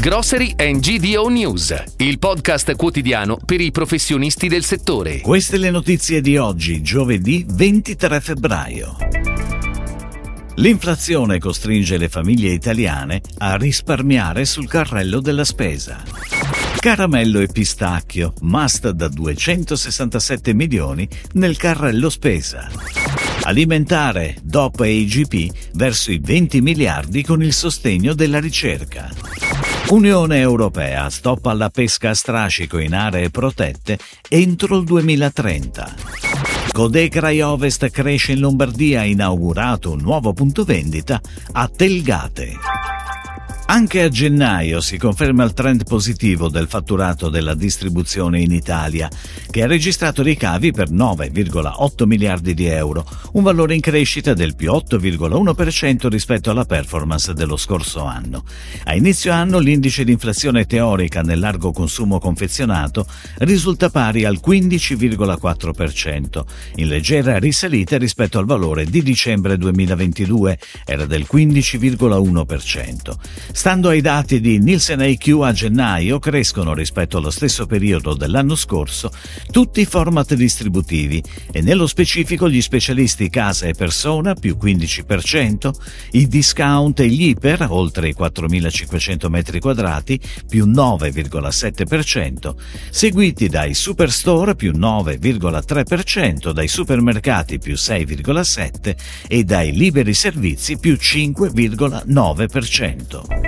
Grocery and GDO News, il podcast quotidiano per i professionisti del settore. Queste le notizie di oggi, giovedì 23 febbraio. L'inflazione costringe le famiglie italiane a risparmiare sul carrello della spesa. Caramello e pistacchio, must da 267 milioni nel carrello spesa. Alimentare, DOP e IGP verso i 20 miliardi con il sostegno della ricerca. Unione Europea stop alla pesca a strascico in aree protette entro il 2030. Codecrai Ovest cresce in Lombardia inaugurato un nuovo punto vendita a Telgate. Anche a gennaio si conferma il trend positivo del fatturato della distribuzione in Italia, che ha registrato ricavi per 9,8 miliardi di euro, un valore in crescita del più 8,1% rispetto alla performance dello scorso anno. A inizio anno l'indice di inflazione teorica nel largo consumo confezionato risulta pari al 15,4%, in leggera risalita rispetto al valore di dicembre 2022, era del 15,1%. Stando ai dati di Nielsen IQ a gennaio, crescono rispetto allo stesso periodo dell'anno scorso tutti i format distributivi e nello specifico gli specialisti casa e persona più 15%, i discount e gli iper oltre i 4.500 metri quadrati più 9,7%, seguiti dai superstore più 9,3%, dai supermercati più 6,7% e dai liberi servizi più 5,9%.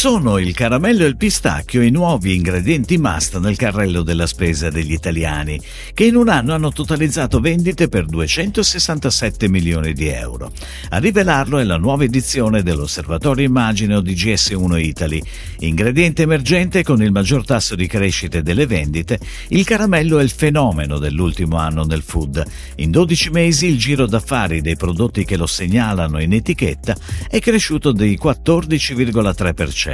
Sono il caramello e il pistacchio i nuovi ingredienti must nel carrello della spesa degli italiani, che in un anno hanno totalizzato vendite per 267 milioni di euro. A rivelarlo è la nuova edizione dell'Osservatorio Immagine di GS1 Italy. Ingrediente emergente con il maggior tasso di crescita delle vendite, il caramello è il fenomeno dell'ultimo anno nel food. In 12 mesi il giro d'affari dei prodotti che lo segnalano in etichetta è cresciuto di 14,3%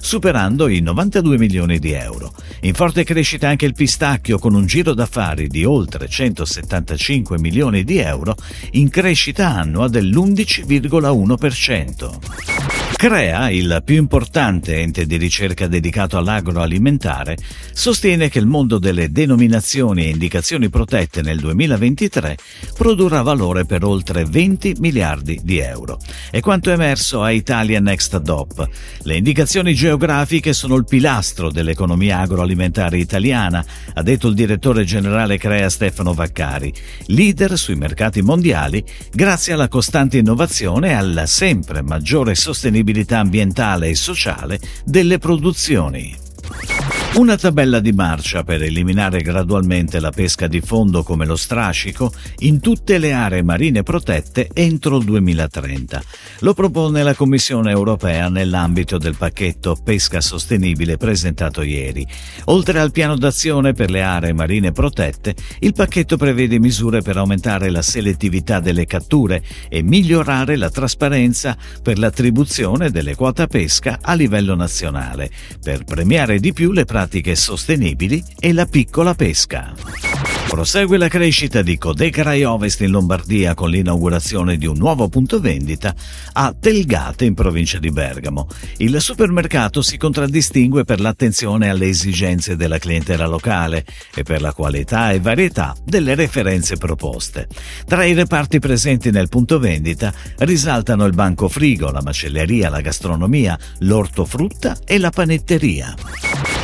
superando i 92 milioni di euro. In forte crescita anche il pistacchio con un giro d'affari di oltre 175 milioni di euro in crescita annua dell'11,1%. CREA, il più importante ente di ricerca dedicato all'agroalimentare, sostiene che il mondo delle denominazioni e indicazioni protette nel 2023 produrrà valore per oltre 20 miliardi di euro. È quanto emerso a Italia Next DOP. Le indicazioni geografiche sono il pilastro dell'economia agroalimentare italiana, ha detto il direttore generale CREA Stefano Vaccari, leader sui mercati mondiali grazie alla costante innovazione e alla sempre maggiore sostenibilità sostenibilità ambientale e sociale delle produzioni. Una tabella di marcia per eliminare gradualmente la pesca di fondo come lo strascico in tutte le aree marine protette entro il 2030. Lo propone la Commissione europea nell'ambito del pacchetto pesca sostenibile presentato ieri. Oltre al piano d'azione per le aree marine protette, il pacchetto prevede misure per aumentare la selettività delle catture e migliorare la trasparenza per l'attribuzione delle quota pesca a livello nazionale, per premiare di più le pratiche sostenibili e la piccola pesca. Prosegue la crescita di Codecrai Ovest in Lombardia con l'inaugurazione di un nuovo punto vendita a Telgate in provincia di Bergamo. Il supermercato si contraddistingue per l'attenzione alle esigenze della clientela locale e per la qualità e varietà delle referenze proposte. Tra i reparti presenti nel punto vendita risaltano il banco frigo, la macelleria, la gastronomia, l'ortofrutta e la panetteria.